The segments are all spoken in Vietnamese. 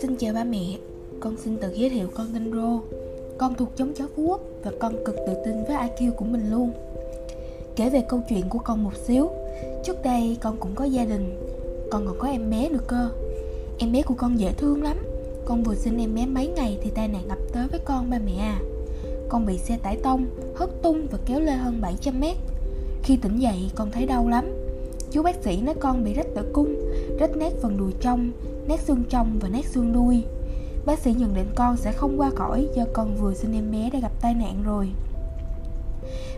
Xin chào ba mẹ, con xin tự giới thiệu con tên Rô. Con thuộc giống chó Phú Quốc và con cực tự tin với IQ của mình luôn. Kể về câu chuyện của con một xíu Trước đây con cũng có gia đình Con còn có em bé nữa cơ. Em bé của con dễ thương lắm Con vừa sinh em bé mấy ngày thì tai nạn ập tới với con ba mẹ à. Con bị xe tải tông, hất tung và kéo lê hơn 700 mét. Khi tỉnh dậy con thấy đau lắm Chú bác sĩ nói con bị rách tử cung, rách nát phần đùi trong, nát xương trong và nát xương đuôi. Bác sĩ nhận định con sẽ không qua khỏi do con vừa sinh em bé đã gặp tai nạn rồi.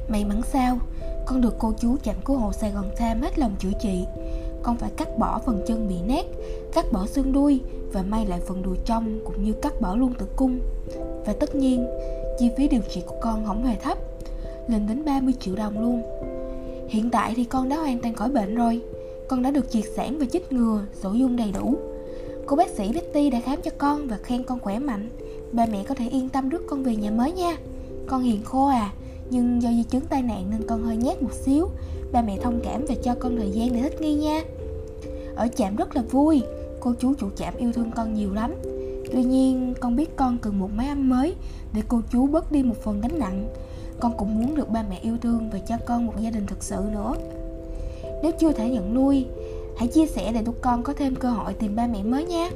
May mắn sao, con được cô chú trạm cứu hộ Sài Gòn Tham hết lòng chữa trị. Con phải cắt bỏ phần chân bị nát, cắt bỏ xương đuôi và may lại phần đùi trong cũng như cắt bỏ luôn tử cung. Và tất nhiên, chi phí điều trị của con không hề thấp, lên đến 30 triệu đồng luôn. Hiện tại thì con đã hoàn toàn khỏi bệnh rồi. Con đã được triệt sản và chích ngừa, sổ dung đầy đủ. Cô bác sĩ Betty đã khám cho con và khen con khỏe mạnh. Ba mẹ có thể yên tâm rước con về nhà mới nha. Con hiền khô à Nhưng do di chứng tai nạn nên con hơi nhát một xíu. Ba mẹ thông cảm và cho con thời gian để thích nghi nha. Ở trạm rất là vui. Cô chú chủ trạm yêu thương con nhiều lắm. Tuy nhiên con biết con cần một máy ấm mới Để cô chú bớt đi một phần gánh nặng con cũng muốn được ba mẹ yêu thương và cho con một gia đình thực sự nữa nếu chưa thể nhận nuôi, hãy chia sẻ để tụi con có thêm cơ hội tìm ba mẹ mới nhé.